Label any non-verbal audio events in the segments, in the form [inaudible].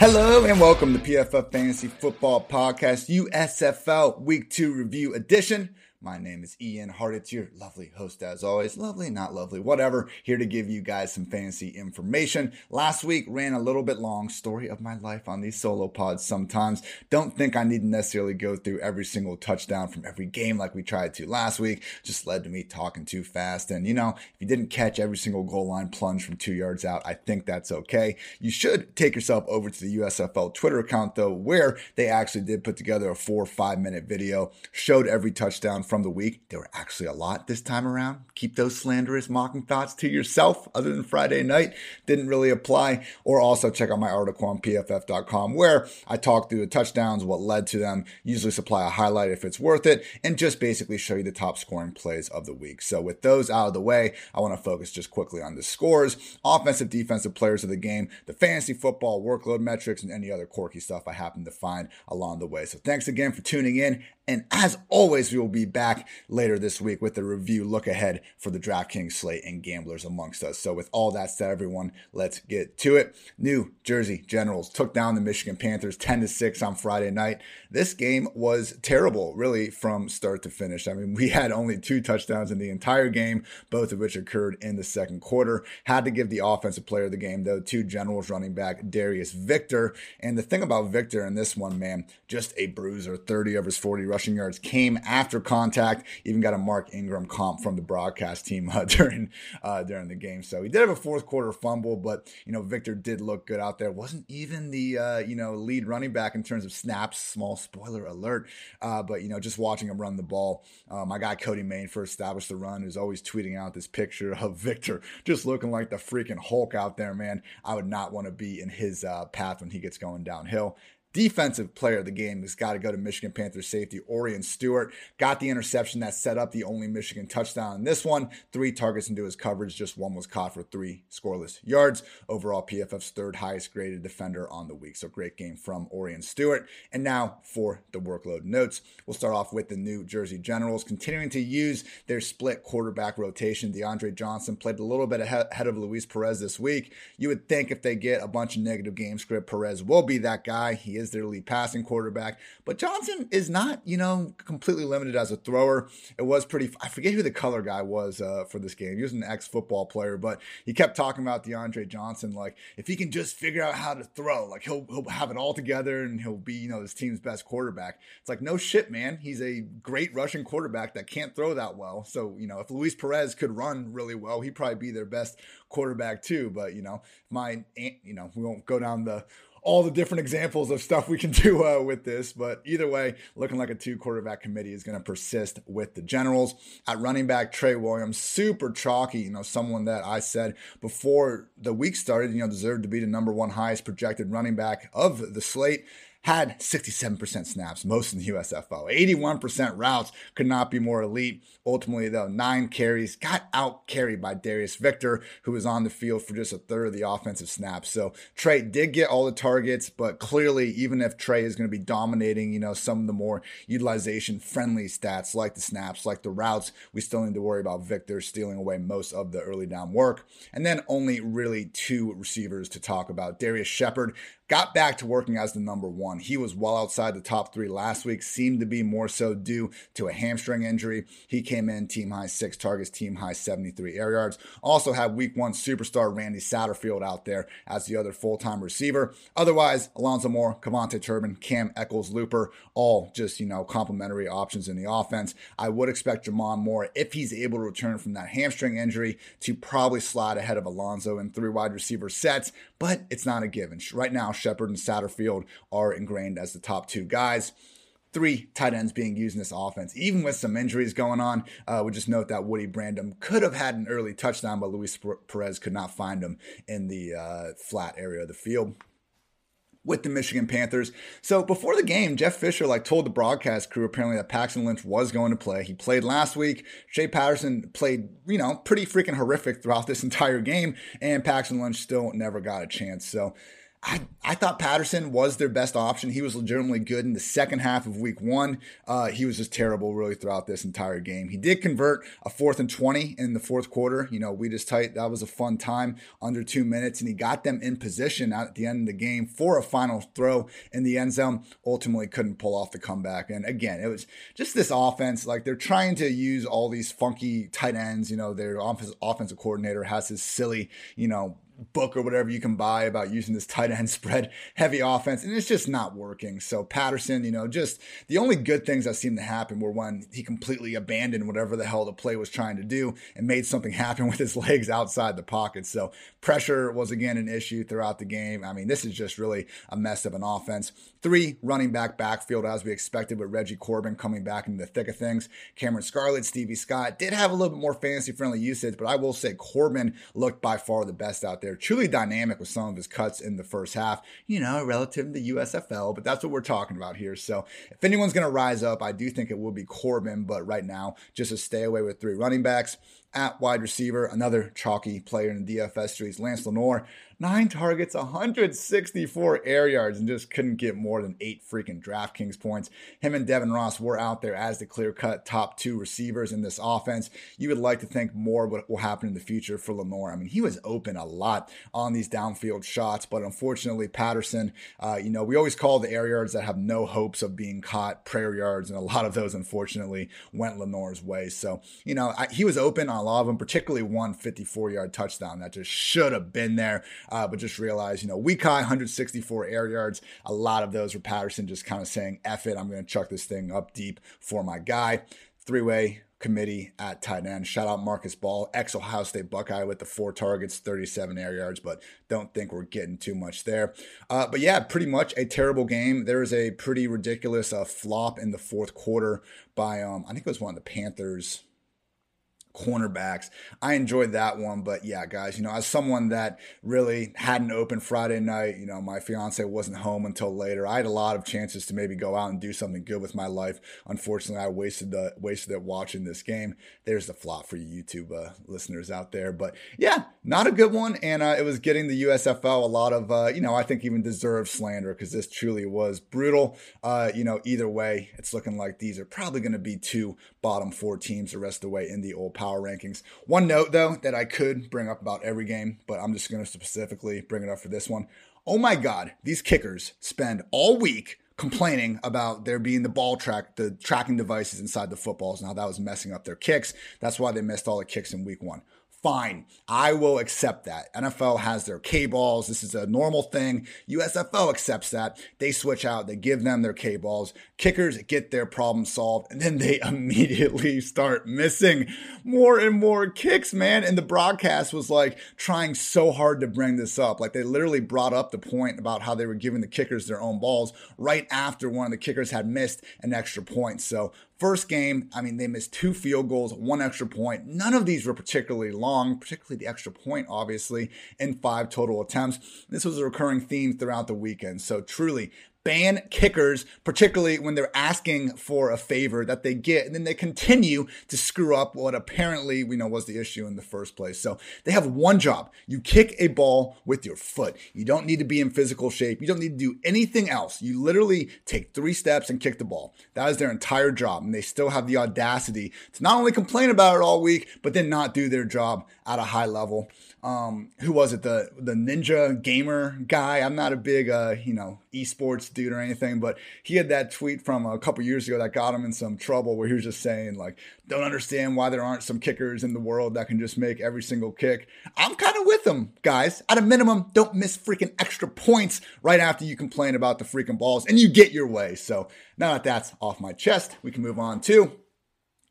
Hello and welcome to PFF Fantasy Football Podcast USFL Week 2 Review Edition. My name is Ian Hartitz your lovely host as always. Lovely, not lovely, whatever. Here to give you guys some fantasy information. Last week ran a little bit long. Story of my life on these solo pods sometimes. Don't think I need to necessarily go through every single touchdown from every game like we tried to last week. Just led to me talking too fast. And you know, if you didn't catch every single goal line plunge from two yards out, I think that's okay. You should take yourself over to the USFL Twitter account though, where they actually did put together a four or five minute video, showed every touchdown from the week. There were actually a lot this time around. Keep those slanderous, mocking thoughts to yourself, other than Friday night. Didn't really apply. Or also check out my article on pff.com where I talk through the touchdowns, what led to them, usually supply a highlight if it's worth it, and just basically show you the top scoring plays of the week. So with those out of the way, I want to focus just quickly on the scores, offensive, defensive players of the game, the fantasy football workload metrics, and any other quirky stuff I happen to find along the way. So thanks again for tuning in. And as always, we will be back later this week with a review look ahead for the DraftKings slate and gamblers amongst us. So, with all that said, everyone, let's get to it. New Jersey Generals took down the Michigan Panthers 10 to 6 on Friday night. This game was terrible, really, from start to finish. I mean, we had only two touchdowns in the entire game, both of which occurred in the second quarter. Had to give the offensive player of the game, though, to Generals running back Darius Victor. And the thing about Victor in this one, man, just a bruiser, 30 of his 40 rush rushing yards came after contact. Even got a Mark Ingram comp from the broadcast team uh, [laughs] during uh, during the game. So he did have a fourth quarter fumble, but you know Victor did look good out there. wasn't even the uh, you know lead running back in terms of snaps. Small spoiler alert, uh, but you know just watching him run the ball. Uh, my guy Cody Main first established the run, who's always tweeting out this picture of [laughs] Victor just looking like the freaking Hulk out there, man. I would not want to be in his uh, path when he gets going downhill defensive player of the game has got to go to Michigan Panthers safety Orion Stewart. Got the interception that set up the only Michigan touchdown in this one. Three targets into his coverage, just one was caught for three scoreless yards. Overall, PFF's third highest graded defender on the week. So great game from Orion Stewart. And now for the workload notes. We'll start off with the New Jersey Generals continuing to use their split quarterback rotation. DeAndre Johnson played a little bit ahead of Luis Perez this week. You would think if they get a bunch of negative game script, Perez will be that guy. He is their lead passing quarterback. But Johnson is not, you know, completely limited as a thrower. It was pretty, I forget who the color guy was uh, for this game. He was an ex football player, but he kept talking about DeAndre Johnson. Like, if he can just figure out how to throw, like, he'll, he'll have it all together and he'll be, you know, this team's best quarterback. It's like, no shit, man. He's a great rushing quarterback that can't throw that well. So, you know, if Luis Perez could run really well, he'd probably be their best quarterback too. But, you know, my, you know, we won't go down the all the different examples of stuff we can [laughs] do uh, with this. But either way, looking like a two quarterback committee is going to persist with the Generals. At running back, Trey Williams, super chalky, you know, someone that I said before the week started, you know, deserved to be the number one highest projected running back of the slate had 67% snaps, most in the USFL. 81% routes could not be more elite. Ultimately, though, nine carries got out carried by Darius Victor, who was on the field for just a third of the offensive snaps. So Trey did get all the targets, but clearly, even if Trey is going to be dominating, you know, some of the more utilization friendly stats like the snaps, like the routes, we still need to worry about Victor stealing away most of the early down work. And then only really two receivers to talk about. Darius Shepard got back to working as the number one. He was well outside the top three last week, seemed to be more so due to a hamstring injury. He came in team high six targets, team high 73 air yards. Also had week one superstar Randy Satterfield out there as the other full time receiver. Otherwise, Alonzo Moore, KaVontae Turpin, Cam Echols-Luper, all just, you know, complementary options in the offense. I would expect J'Mon Moore, if he's able to return from that hamstring injury, to probably slide ahead of Alonzo in three wide receiver sets, but it's not a given. Right now, Shepard and Satterfield are ingrained as the top two guys three tight ends being used in this offense, even with some injuries going on. Uh, we just note that Woody Brandom could have had an early touchdown, but Luis Perez could not find him in the uh, flat area of the field with the Michigan Panthers. So before the game, Jeff Fisher like told the broadcast crew apparently that Paxton Lynch was going to play. He played last week. Shea Patterson played, you know, pretty freaking horrific throughout this [laughs] entire game, and Paxton Lynch still never got a chance. So I, I thought Patterson was their best option. He was legitimately good in the second half of week one. Uh, he was just terrible really throughout this entire game. He did convert a fourth and 20 in the fourth quarter. You know, we just tight. That was a fun time under two minutes, and he got them in position at the end of the game for a final throw in the end zone. Ultimately, couldn't pull off the comeback. And again, it was just this offense. Like they're trying to use all these funky tight ends. You know, their offensive coordinator has his silly, you know, book or whatever you can buy about using this [laughs] tight end spread heavy offense, and it's just not working. So Patterson, you know, just the only good things that seemed to happen were when he completely abandoned whatever the hell the play was trying to do and made something [laughs] happen with his legs outside the pocket. So pressure was again an issue throughout the game. I mean, this is just really a mess of an offense. Three running back backfield as we expected with Reggie Corbin coming back into the thick of things. Cameron Scarlett, Stevie Scott did have a little bit more fantasy friendly usage, but I will say Corbin looked by far the best out there there. Truly dynamic with some of his cuts in the first half, you know, relative to the USFL, but that's what we're talking about here. So if anyone's going to rise up, I do think it will be Corbin, but right now, just to stay away with three running backs. At wide receiver, another chalky player in the DFS streets, Lance Lenoir nine targets, 164 air yards, and just couldn't get more than eight freaking DraftKings points. Him and Devin Ross were out there as the clear cut top two receivers in this offense. You would like to think more what will happen in the future for Lenoir. I mean, he was open a lot on these downfield shots, but unfortunately, Patterson, uh, you know, we always call the air yards that have no hopes of being caught prayer yards, and a lot of those, unfortunately, went Lenoir's way. So, you know, I, he was open on a lot of them, particularly one 54 yard touchdown that just should have been there uh, but just realized, you know, week high 164 air yards. A lot of those were Patterson just kind of saying, F it, I'm going to chuck this thing up deep for my guy. Three way committee at tight end. Shout out Marcus Baugh, ex Ohio State Buckeye with the four targets, 37 air yards, but don't think we're getting too much there. Uh, but yeah, pretty much a terrible game. There was a pretty ridiculous uh, flop in the fourth quarter by, um, I think it was one of the Panthers cornerbacks. I enjoyed that one, but yeah, guys, you know, as someone that really had an open Friday night, you know, my fiance wasn't home until later. I had a lot of chances to maybe go out and do something good with my life. Unfortunately, I wasted the wasted it watching this game. There's the flop for you YouTube uh, listeners out there, but yeah, not a good one, and uh, it was getting the USFL a lot of, uh, you know, I think even deserved slander because this truly was brutal. Uh, you know, either way, it's looking like these are probably going to be two bottom four teams the rest of the way in the old power rankings. One note, though, that I could bring up about every game, but I'm just going to specifically bring it up for this one. Oh my God, these kickers spend all week complaining about there being the ball track, the tracking devices inside the footballs. Now that was messing up their kicks. That's why they missed all the kicks in week one. Fine. I will accept that. NFL has their K balls. This is a normal thing. USFL accepts that. They switch out, they give them their K balls. Kickers get their problem solved, and then they [laughs] immediately start missing more and more kicks, man. And the broadcast was like trying so hard to bring this up. Like they literally brought up the point about how they were giving the kickers their own balls right after one of the kickers had missed an extra point. So First game, I mean, they missed two field goals, one extra point. None of these were particularly long, particularly the extra point, obviously, in five total attempts. This was a recurring theme throughout the weekend. So truly, ban kickers, particularly when they're asking for a favor that they get, and then they continue to screw up what apparently we know was the issue in the first place. So they have one job. You kick a ball with your foot. You don't need to be in physical shape. You don't need to do anything else. You literally take three steps and kick the ball. That is their entire job. And they still have the audacity to not only complain about it all week, but then not do their job at a high level um, who was it? The the Ninja Gamer guy. I'm not a big uh, you know esports dude or anything, but he had that tweet from a couple years ago that got him in some trouble where he was just saying like, don't understand why there aren't some kickers in the world that can just make every single kick. I'm kind of with him, guys. At a minimum, don't miss freaking extra points right after you complain about the freaking balls and you get your way. So now that that's off my chest, we can move on to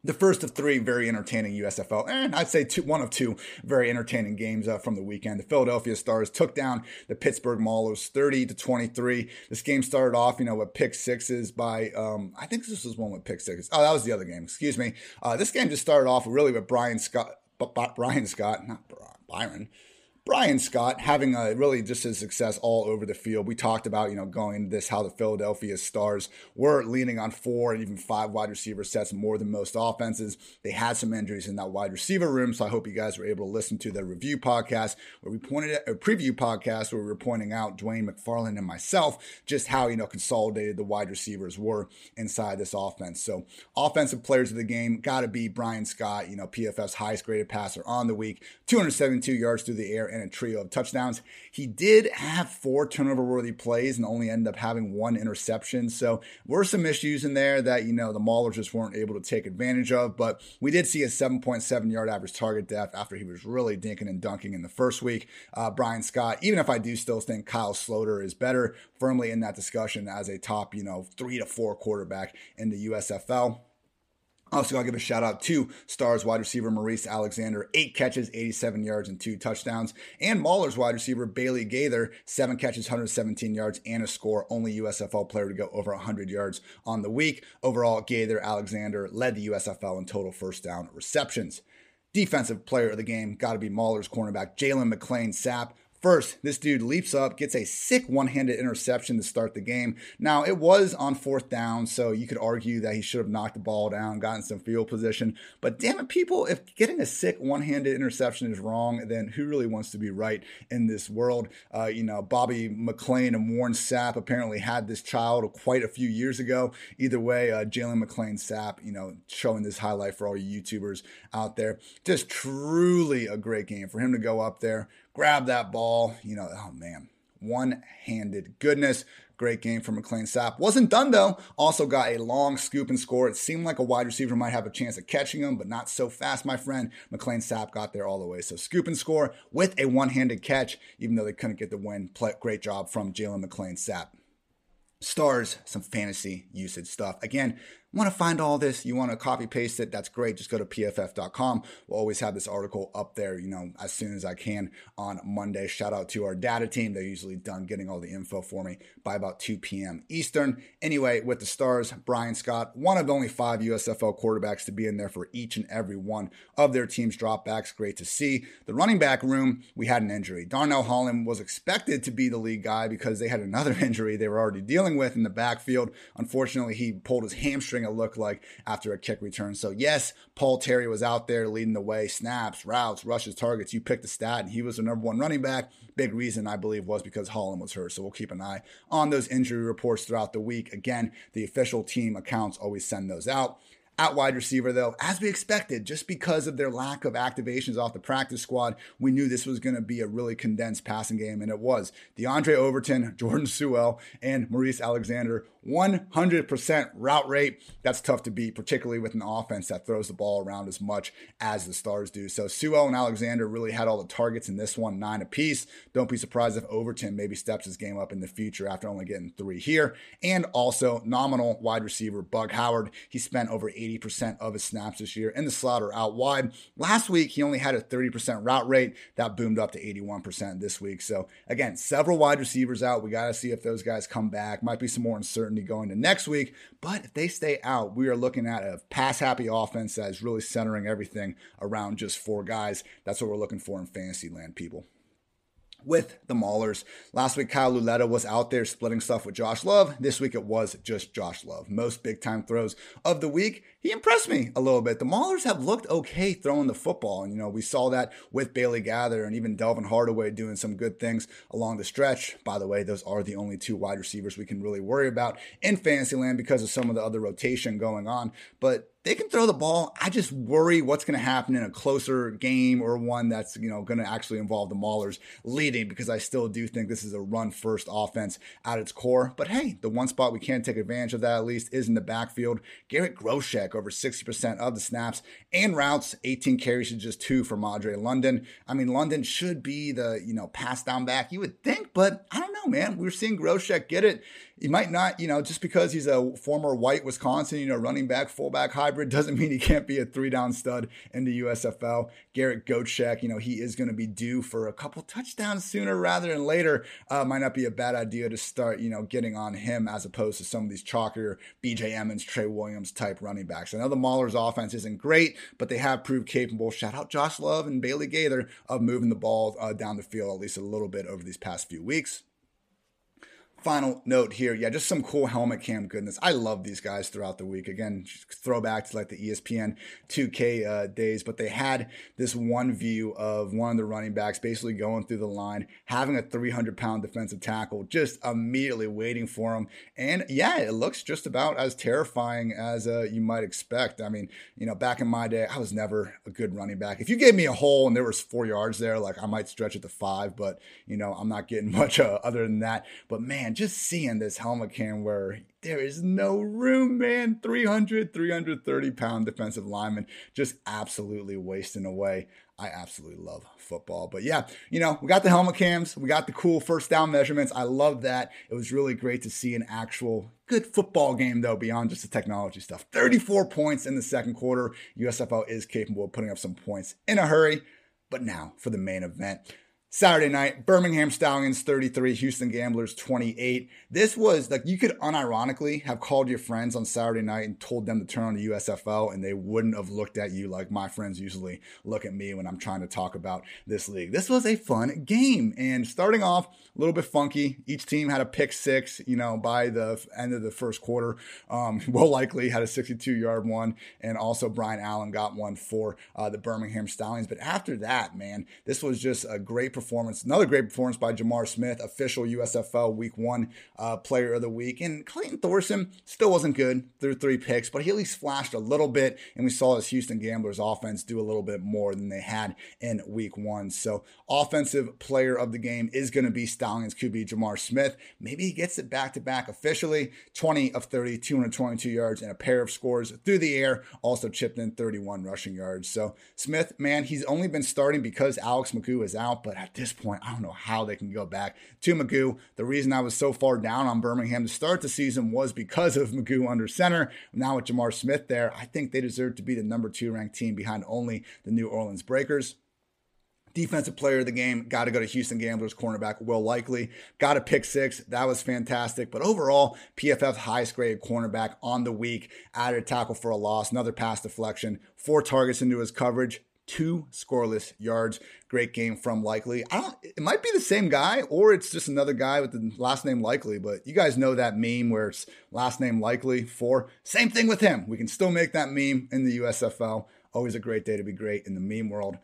the first of three very entertaining USFL, and I'd say two, one of two very entertaining games uh, from the weekend. The Philadelphia Stars took down the Pittsburgh Maulers 30 to 23. This game started off, you know, with pick sixes by, um, I think this was one with pick sixes. Oh, that was the other game. Excuse me. Uh, this game just started off really with Bryan Scott, but Bryan Scott, not Byron. Bryan Scott having a really just a success all over the field. We talked about, you know, going this how the Philadelphia Stars were leaning on four and even five wide receiver sets more than most offenses. They had some injuries in that wide receiver room, so I hope you guys were able to listen to the review podcast where we pointed at a preview podcast where we were pointing out Dwain McFarland and myself just how, you know, consolidated the wide receivers were inside this offense. So, offensive players of the game got to be Bryan Scott, you know, PFF's highest graded passer on the week, 272 yards through the air and a trio of touchdowns. He did have four turnover worthy plays and only ended up having one interception. So were some issues in there that, you know, the Maulers just weren't able to take advantage of. But we did see a 7.7 yard average target depth after he was really dinking and dunking in the first week. Uh, Bryan Scott, even if I do still think Kyle Sloter is better, firmly in that discussion as a top, you know, three to four quarterback in the USFL. Also, I'll give a shout out to Stars wide receiver Maurice Alexander, eight catches, 87 yards, and two touchdowns. And Maulers wide receiver Bailey Gaither, seven catches, 117 yards, and a score. Only USFL player to go over 100 yards on the week. Overall, Gaither Alexander led the USFL in total first down receptions. Defensive player of the game got to be Maulers cornerback Jalen McLean Sapp, First, this dude leaps up, gets a sick one handed interception to start the game. Now, it was on fourth down, so you could argue that he should have knocked the ball down, gotten some field position. But damn it, people, if getting a sick one handed interception is wrong, then who really wants to be right in this world? Uh, you know, Bobby McLean and Warren Sapp apparently had this child quite a few years ago. Either way, uh, Jalen McLean Sapp, you know, showing this highlight for all you YouTubers out there. Just truly a great game for him to go up there grab that ball. You know, oh man, one handed goodness. Great game for McLean Sapp. Wasn't done though. Also got a long scoop and score. It seemed like a wide receiver might have a chance of catching him, but not so fast, my friend. McLean Sapp got there all the way. So scoop and score with a one handed catch, even though they couldn't get the win. Great job from Jalen McLean Sapp stars, some fantasy usage stuff. Again, Want to find all this? You want to copy paste it? That's great. Just go to pff.com. We'll always have this article up there, you know, as soon as I can on Monday. Shout out to our data team. They're usually done getting all the info for me by about 2 p.m. Eastern. Anyway, with the Stars, Bryan Scott, one of only five USFL quarterbacks to be in there for each and every one of their team's dropbacks. Great to see. The running back room, we had an injury. Darnell Holland was expected to be the lead guy because they had another [laughs] injury they were already dealing with in the backfield. Unfortunately, he pulled his hamstring hamstring look like after a kick return. So, yes, Paul Terry was out there leading the way snaps, routes, rushes, targets. You picked the stat, and he was the number one running back. Big reason, I believe, was because Holland was hurt. So, we'll keep an eye on those injury reports throughout the week. Again, the official team accounts always send those out. At wide receiver, though, as we expected, just because of their lack of activations off the practice squad, we knew this was going to be a really condensed passing game, and it was. DeAndre Overton, [laughs] Jordan Sewell, and Maurice Alexander 100% route rate. That's tough to beat, particularly with an offense that throws the ball around as much as the Stars do. So Sewell and Alexander really had all the targets in this one, nine apiece. Don't be surprised if Overton maybe steps his game up in the future after only getting three here. And also nominal wide receiver Bug Howard. He spent over 80% of his snaps this year in the slot or out wide. Last week, he only had a 30% route rate. That boomed up to 81% this week. So again, several wide receivers out. We got to see if those guys come back. Might be some more uncertainty uncertainty going to next week. But if they stay out, we are looking at a pass happy offense that is really centering everything around just four guys. That's what we're looking for in fantasy land, people. With the Maulers. Last week, Kyle Lauletta was out there splitting stuff with Josh Love. This week, it was just Josh Love. Most big time throws of the week. He impressed me a little bit. The Maulers have looked okay throwing the football. And, you know, we saw that with Bailey Gaither and even Delvin Hardaway doing some good things along the stretch. By the way, those are the only two wide receivers we can really worry about in Fantasyland because of some of the other rotation going on. But they can throw the ball. I just worry what's going to happen in a closer game or one that's, you know, going to actually involve the Maulers leading because I still do think this is a run first offense at its core. But hey, the one spot we can take advantage of that at least is in the backfield. Garrett Groshek over 60% of the snaps and routes, 18 carries to just two for Madre London. I mean, London should be the, you know, pass down back, you would think, but I don't know, man. We're seeing Groshek get it he might not, you know, just because he's a former white Wisconsin, you know, running back, fullback hybrid doesn't [laughs] mean he can't be a three down stud in the USFL. Garrett Groshek, you know, he is going to be due for a couple touchdowns sooner rather than later. Uh, might not be a bad idea to start, you know, getting on him as opposed to some of these chalkier BJ Emmons, Trey Williams type running backs. I know the Maulers offense isn't great, but they have proved capable. Shout out Josh Love and Bailey Gaither of moving the ball uh, down the field at least a little bit over these past few weeks final note here. Yeah just some cool helmet cam goodness. I love these guys throughout the week. Again throwback to like the espn 2k uh, days but they had this one view of one of the running backs basically going through the line having a 300 pound defensive tackle just immediately waiting for him. And yeah it looks just about as terrifying as uh, you might expect. I mean you know back in my day i was never a good running back. If you gave me a hole and there was four yards there like i might stretch it to five but you know i'm not getting [laughs] much uh, other than that. But man man, just seeing this helmet cam where there is no room, man. 300, 330 pound defensive lineman just absolutely wasting away. I absolutely love football. But yeah, you know, we got the helmet cams, we got the cool first down measurements. I love that. It was really great to see an actual good football game, though, beyond just the technology stuff. 34 points in the second quarter. USFL is capable of putting up some points in a hurry. But now for the main event. Saturday night, Birmingham Stallions 33, Houston Gamblers 28. This was like you could unironically have called your friends on Saturday night and told them to turn on the USFL and they wouldn't have looked at you like my friends usually look at me when I'm trying to talk about this league. This was a fun game and starting off a little bit funky. Each team had a pick six, you know, by the end of the first quarter. Um, [laughs] Will Likely had a 62 yard one and also Brian Allen got one for uh, the Birmingham Stallions. But after that, man, this was just a great performance. Another great performance by J'Mar Smith, official USFL Week One uh, Player of the Week. And Clayton Thorson still wasn't good through three picks, but he at least flashed a little bit, and we saw his Houston Gamblers offense do a little bit more than they had in Week One. So, offensive Player of the game is going to be Stallions QB J'Mar Smith. Maybe he gets it back to back officially. 20 of 30, 222 yards, and a pair of scores through the air. Also chipped in 31 rushing yards. So Smith, man, he's only been starting because Alex McGough is out, but at this point, I don't know how they can go back to McGough. The reason I was so far down on Birmingham to start the season was because of McGough under center. Now with J'Mar Smith there, I think they deserve to be the number two ranked team behind only the New Orleans Breakers. Defensive player of the game, got to go to Houston Gamblers cornerback Will Likely. Got a pick six. That was fantastic. But overall, PFF's highest graded cornerback on the week. Added a tackle for a loss, another pass deflection, four targets into his coverage two scoreless yards. Great game from Likely. I don't. It might be the same guy, or it's just another guy with the last name Likely. But you guys know that meme where it's last name Likely for same thing with him. We can still make that meme in the USFL. Always a great day to be great in the meme world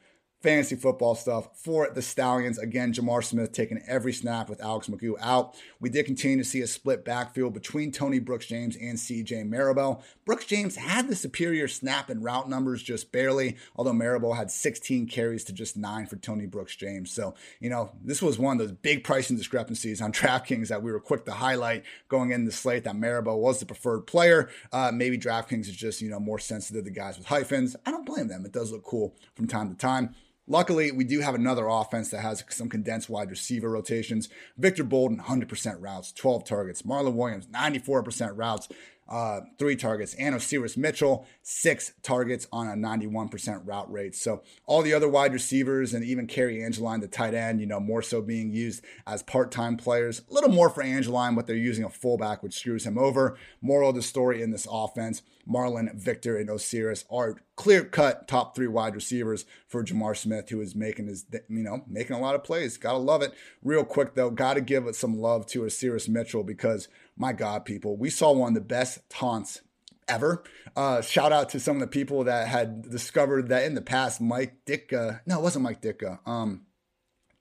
fantasy football stuff for the Stallions. Again, J'Mar Smith taking every snap with Alex McGough out. We did continue to see a split backfield between Tony Brooks James and CJ Marable. Brooks James had the superior snap and route numbers just barely, although Marable had 16 carries to just nine for Tony Brooks James. So, you know, this was one of those big pricing discrepancies on [laughs] DraftKings that we were quick to highlight going in the slate that Marable was the preferred player. Uh, maybe DraftKings is just, you know, more sensitive to guys with hyphens. I don't blame them. It does look cool from time to time. Luckily, we do have another offense that has some condensed wide receiver rotations. Victor Bolden, 100% routes, 12 targets. Marlon Williams, 94% routes, uh, three targets. And Osiris Mitchell, six targets on a 91% route rate. So all the other wide receivers and even Cary Angeline, the tight end, you know, more so being used as part-time players. A little more for Angeline, but they're using a fullback, which screws him over. Moral of the story in this offense, Marlon, Victor, and Osiris are clear cut top three wide receivers for J'Mar Smith, who is making his, you know, making a lot of plays. Gotta love it. Real quick though, gotta give it some love to Osiris Mitchell because my God, people, we saw one of the best taunts ever. Uh, shout out to some of the people that had discovered that in the past, Mike Ditka, no, it wasn't Mike Ditka. Um,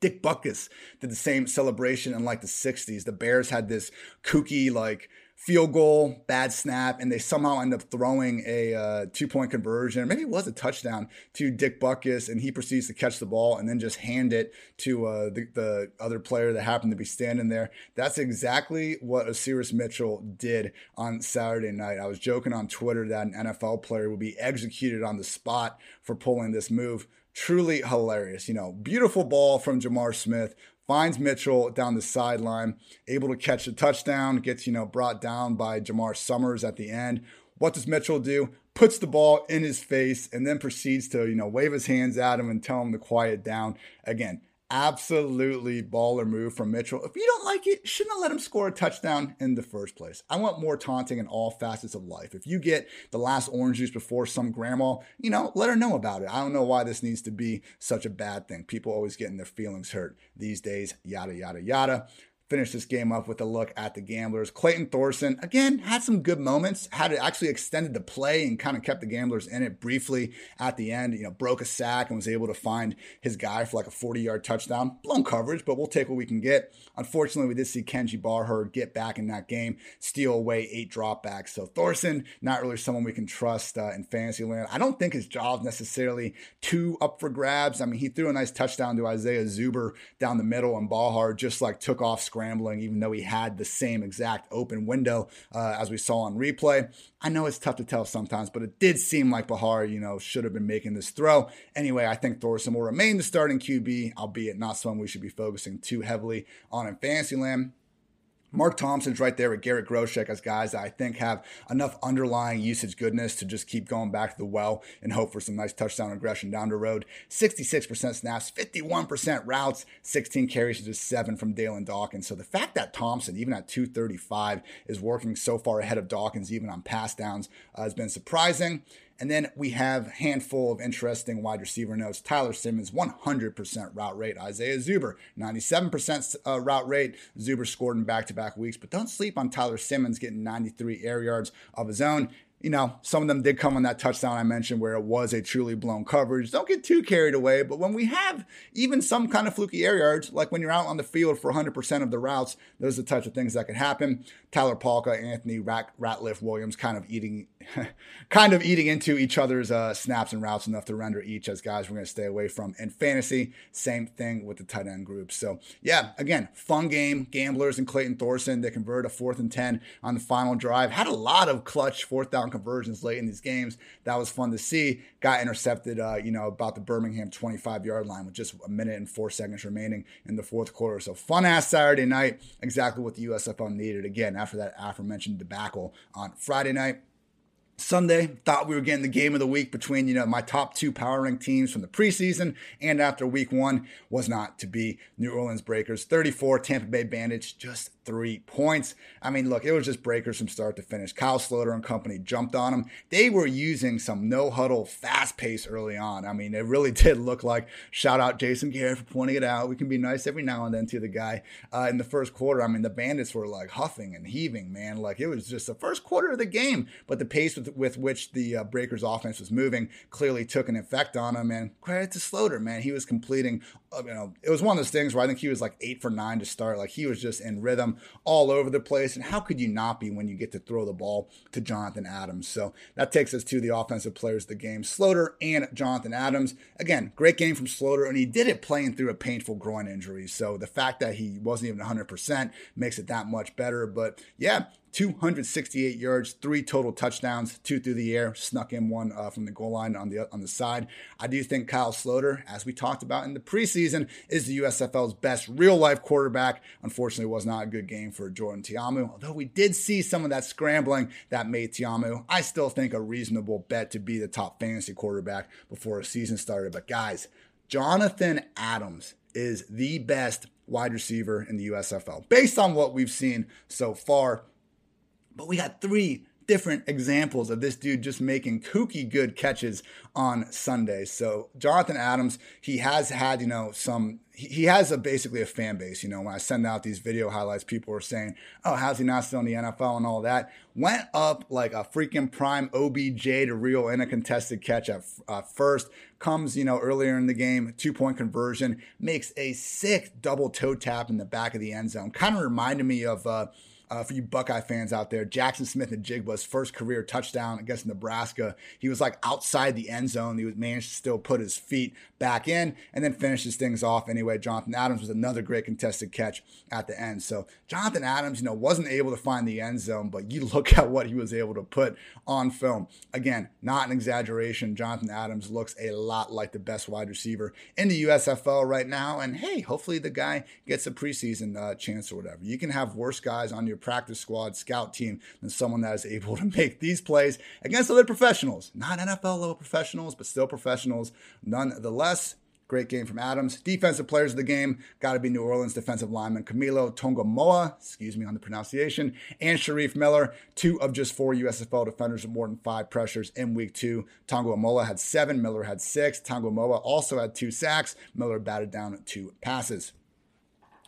Dick Butkus did the same celebration in like the 60s. The Bears had this kooky, like, field goal, bad snap, and they somehow end up throwing a uh, two point conversion. Maybe it was a touchdown to Dick Butkus, and he proceeds to catch the ball and then just hand it to uh, the, the, other player that happened to be standing there. That's exactly what Osiris Mitchell did on Saturday night. I was joking on Twitter that an NFL player would be executed on the spot for pulling this move truly hilarious. You know, beautiful ball from J'Mar Smith, finds Mitchell down the sideline, able to catch a touchdown, gets, you know, brought down by Jamar Summers at the end. What does Mitchell do? Puts the ball in his face and then proceeds to, you know, wave his hands at him and tell him to quiet down. Again, absolutely baller move from Mitchell. If you don't like it, shouldn't have let him score a touchdown in the first place. I want more taunting in all facets of life. If you get the last orange juice before some grandma, you know, let her know about it. I don't know why this needs to be such a bad thing. People always getting their feelings hurt these days, yada, yada, yada finish this game up with a look at the gamblers. Clayton Thorson, again, had some good moments, had it actually extended the play and kind of kept the gamblers in it briefly at the end. You know, broke a sack and was able to find his guy for like a 40 yard touchdown. Blown coverage, but we'll take what we can get. Unfortunately, we did see Kenji Bahar get back in that game, steal away eight dropbacks. So Thorson, not really someone we can trust uh, in fantasy land. I don't think his job's necessarily too up for grabs. I mean, he threw a nice touchdown to Isaiah Zuber down the middle, and Bahar just like took off scrambling, even though he had the same exact open window uh, as we saw on replay. I know it's tough to tell sometimes, but it did seem like Bahar, you know, should have been making this throw. Anyway, I think Thorson will remain the starting QB, albeit not someone we should be focusing too heavily on in Fantasyland. Mark Thompson's right there with Garrett Groshek as guys that I think have enough underlying usage goodness to just keep going back to the well and hope for some nice touchdown aggression down the road. 66% snaps, 51% routes, 16 carries to just seven from Dalyn Dawkins. So the fact that Thompson, even at 235, is working so far ahead of Dawkins, even on pass downs, uh, has been surprising. And then we have a handful of interesting wide receiver notes. Tyler Simmons, 100% route rate. Isaiah Zuber, 97% uh, route rate. Zuber scored in back to back weeks, but don't sleep on Tyler Simmons getting 93 air yards of his own you know, some of them did come on that touchdown I mentioned where it was a truly blown coverage. Don't get too carried away. But when we have even some kind of fluky air yards, like when you're out on the field for 100% of the routes, those are the types of things that can happen. Tyler Palka, Anthony Rat- Ratliff Williams kind of eating, [laughs] kind of eating into each other's uh, snaps and routes enough to render each as guys we're going to stay away from. In fantasy, same thing with the tight end group. So yeah, again, fun game. Gamblers and Clayton Thorson, they convert a fourth and 10 on the final drive. Had a lot of clutch fourth down conversions late in these games. That was fun to see. Got intercepted, uh, you know, about the Birmingham 25 yard line with just a minute and four seconds remaining in the fourth quarter. So fun ass Saturday night. Exactly what the USFL needed. Again, after that aforementioned debacle on Friday night. Sunday, thought we were getting the game of the week between, you know, my top two power rank teams from the preseason and after week one was not to be New Orleans Breakers. 34, Tampa Bay Bandits, just three points. I mean, look, it was just breakers from start to finish. Kyle Sloter and company jumped on them. They were using some no huddle fast pace early on. I mean, it really [laughs] did look like shout out Jason Garrett for pointing it out. We can be nice every now and then to the guy uh, in the first quarter. I mean, the Bandits were like huffing and heaving, man. Like it was just the first quarter of the game, but the pace with, with which the uh, Breakers offense was moving clearly took an effect on him. And credit to Sloter, man. He was completing, uh, you know, it was one of those things where I think he was like eight for nine to start. Like he was just in rhythm all over the place. And how could you not be when you get to throw the ball to Jonathan Adams? So that takes us to the offensive players of the game, Sloter and Jonathan Adams. Again, great game from Sloter, and he did it playing through a painful groin injury. So the fact that he wasn't even 100% makes it that much better. But yeah, 268 yards, three total touchdowns, two through the air, snuck in one uh, from the goal line on the on the side. I do think Kyle Sloter, as we talked about in the preseason, is the USFL's best real life quarterback. Unfortunately, it was not a good game for Jordan Ta'amu, Although we did see some of that scrambling that made Tiamu. I still think a reasonable bet to be the top fantasy quarterback before a season started. But guys, Jonathan Adams is the best wide receiver in the USFL based on what we've seen so far. But we got three different examples of this dude just making kooky good catches on Sunday. So Jonathan Adams, he has had, you know, some he has a basically a fan base. You know, when I send out these video highlights, people are saying, "Oh, how's he not still in the NFL and all that?" Went up like a freaking prime OBJ to reel in a contested catch at uh, first. Comes, you know, earlier in the game, two point conversion, makes a sick double toe tap in the back of the end zone. Kind of reminded me of. Uh, uh, for you Buckeye fans out there, Jackson Smith-Njigba's first career touchdown against Nebraska. He was like outside the end zone. He was managed to still put his feet back in and then finishes things off anyway. Jonathan Adams was another great contested catch at the end. So Jonathan Adams, you know, wasn't able to find the end zone, but you [laughs] look at what he was able to put on film. Again, not an exaggeration. Jonathan Adams looks a lot like the best wide receiver in the USFL right now. And hey, hopefully the guy gets a preseason uh, chance or whatever. You can have worse guys on your practice squad, scout team than someone that is able [laughs] to make these plays against other professionals, not NFL level professionals, but still professionals nonetheless. Great game from Adams. Defensive players of the game got to be New Orleans defensive lineman Camilo Tongamoa, excuse me on the pronunciation, and Shareef Miller, two of just four USFL defenders with more than five pressures in week two. Tongamoa had seven, Miller had six. Tongamoa also had two sacks. Miller batted down two passes.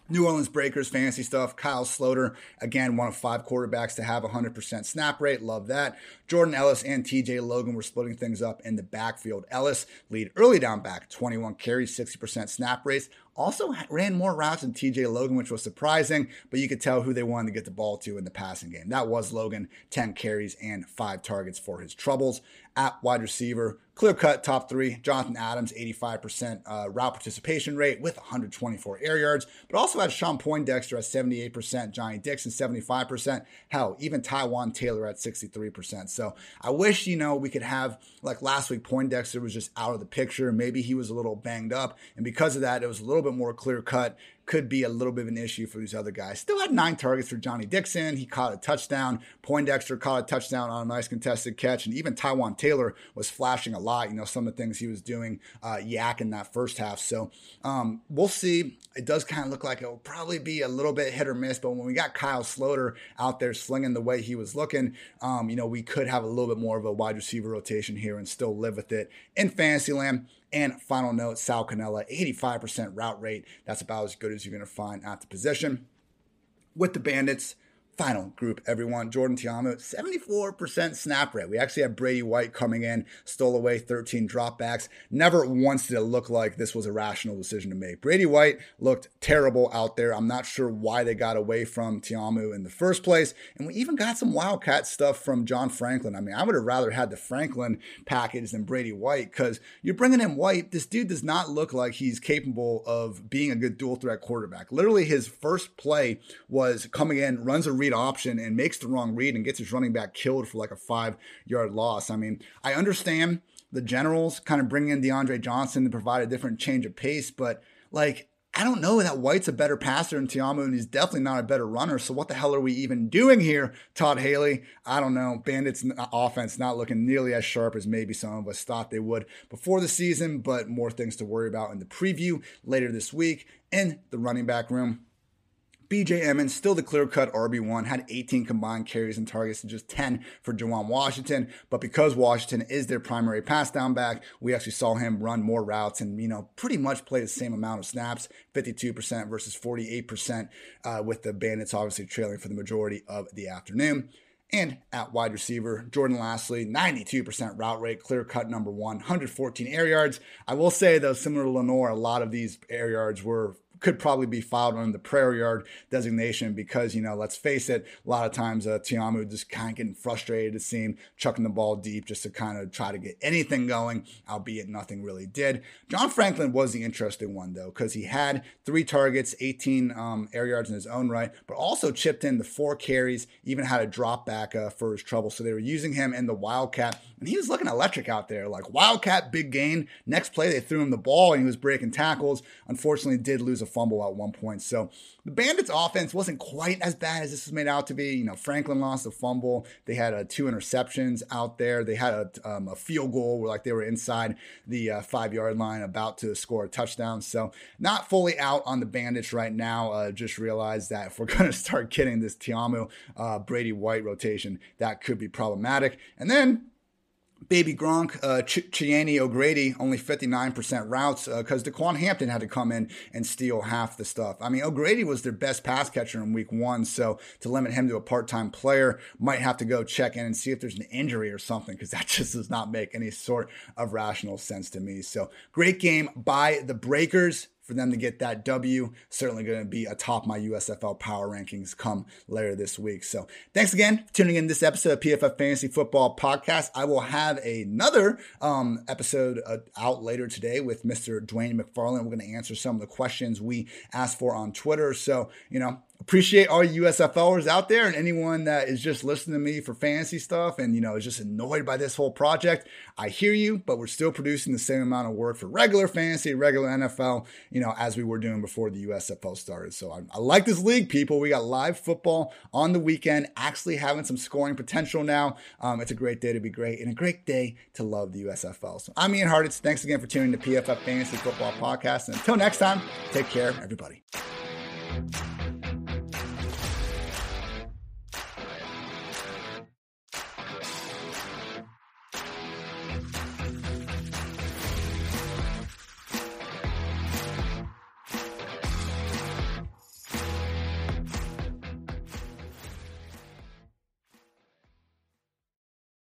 New Orleans Breakers fantasy stuff. Kyle Sloter, again, one of five quarterbacks to have 100% snap rate. Love that. Jordan Ellis and TJ Logan were splitting things up in the backfield. Ellis lead early down back, 21 carries, 60% snap rates. Also ran more routes than TJ Logan, which was surprising, but you could tell who they wanted to get the ball to in the passing game. That was Logan, 10 carries and five targets for his troubles. At wide receiver, clear cut top three. Jonathan Adams, 85% uh, route participation rate with 124 air yards, but also had Shawn Poindexter at 78%, Johnny Dixon 75%. Hell, even Taywan Taylor at 63%. So I wish, you know, we could have, like last week, Poindexter was just out of the picture. Maybe he was a little banged up. And because of that, it was a little bit more clear cut could be a little bit of an issue for these other guys. Still had nine targets for Johnny Dixon. He caught a touchdown. Poindexter caught a touchdown on a nice contested catch. And even Taywan Taylor was flashing a lot. You know, some of the things he was doing, uh, yak in that first half. So um, we'll see. It does kind of look like it will probably be a little bit hit or miss. But when we got Kyle Sloter out there slinging the way he was looking, um, you know, we could have a little bit more of a wide receiver rotation here and still live with it in Fantasyland. And final note, Sal Cannella, 85% route rate. That's about as good as you're going to find at the position. With the Bandits, Final group, everyone. Jordan Ta'amu, 74% snap rate. We actually had Brady White coming in, stole away 13 dropbacks. Never once did it look like this was a rational decision to make. Brady White looked terrible out there. I'm not sure why they got away from Ta'amu in the first place. And we even got some Wildcat stuff from John Franklin. I mean, I would have rather had the Franklin package than Brady White because you're bringing in White. This dude does not look like he's capable of being a good dual threat quarterback. Literally, his first play was coming in, runs a read option and makes the wrong read and gets his running back killed for like a five yard loss. I mean, I understand the Generals kind of bring in DeAndre Johnson to provide a different change of pace, but like, I don't know that White's a better passer than Ta'amu, and he's definitely not a better runner. So what the hell are we even doing here, Todd Haley? I don't know. Bandits uh, offense not looking nearly as sharp as maybe some of us thought they would before the season, but more things to worry about in the preview later this week. In the running back room, BJ Emmons, still the clear cut RB1, had 18 combined carries and targets to just 10 for Juwan Washington. But because Washington is their primary pass down back, we actually saw him run more routes and, you know, pretty much play the same amount of snaps 52% versus 48%, uh, with the Bandits obviously trailing for the majority of the afternoon. And at wide receiver, Jordan Lasley, 92% route rate, clear cut number one, 114 air yards. I will say, though, similar to Lenoir, a lot of these air yards were could probably be filed under the prayer yard designation because, you know, let's face it, a lot of times uh, Ta'amu just kind of getting frustrated to see him chucking the ball deep just to kind of try to get anything going, albeit nothing really did. John Franklin was the interesting one, though, because he had three targets, 18 um, air yards in his own right, but also chipped in the four carries, even had a drop back uh, for his trouble. So they were using him in the Wildcat, and he was looking electric out there. Like Wildcat, big gain. Next play, they threw him the ball, and he was breaking tackles. Unfortunately, did lose a a fumble at one point. So the Bandits offense wasn't quite as bad as this was made out to be. You know, Franklin lost a fumble. They had uh, two interceptions out there. They had a, um, a, field goal where like they were inside the uh, five yard line about to score a touchdown. So not fully out on the Bandits right now. Uh, just realized that if we're [laughs] going to start getting this Ta'amu uh, Brady White rotation, that could be problematic. And then Baby Gronk, uh, Ch- Cheyenne O'Grady, only 59% routes because uh, DaQuan Hampton had to come in and steal half the stuff. I mean, O'Grady was their best pass catcher in week one, so to limit him to a part time player, might have to go check in and see if there's an injury or something because [laughs] that just does not make any sort of rational sense to me. So, great game by the Breakers for them to get that W. Certainly going to be atop my USFL power rankings come later this week. So thanks again for tuning in this episode of PFF Fantasy Football Podcast. I will have another um, episode uh, out later today with Mr. Dwain McFarland. We're going to answer some of the questions we asked for on Twitter. So, you know, appreciate all USFLers out there and anyone that is just listening to me for fantasy stuff and you know is just annoyed by this whole project. I hear you, but we're still producing the same amount of work for regular fantasy, regular NFL, you know, as we were doing before the USFL started. So I, I like this league, people. We got live football on the weekend, actually having some scoring potential now. Um, it's a great day to be great and a great day to love the USFL. So I'm Ian Hartitz. Thanks again for tuning to PFF Fantasy Football Podcast. And until next time, take care, everybody.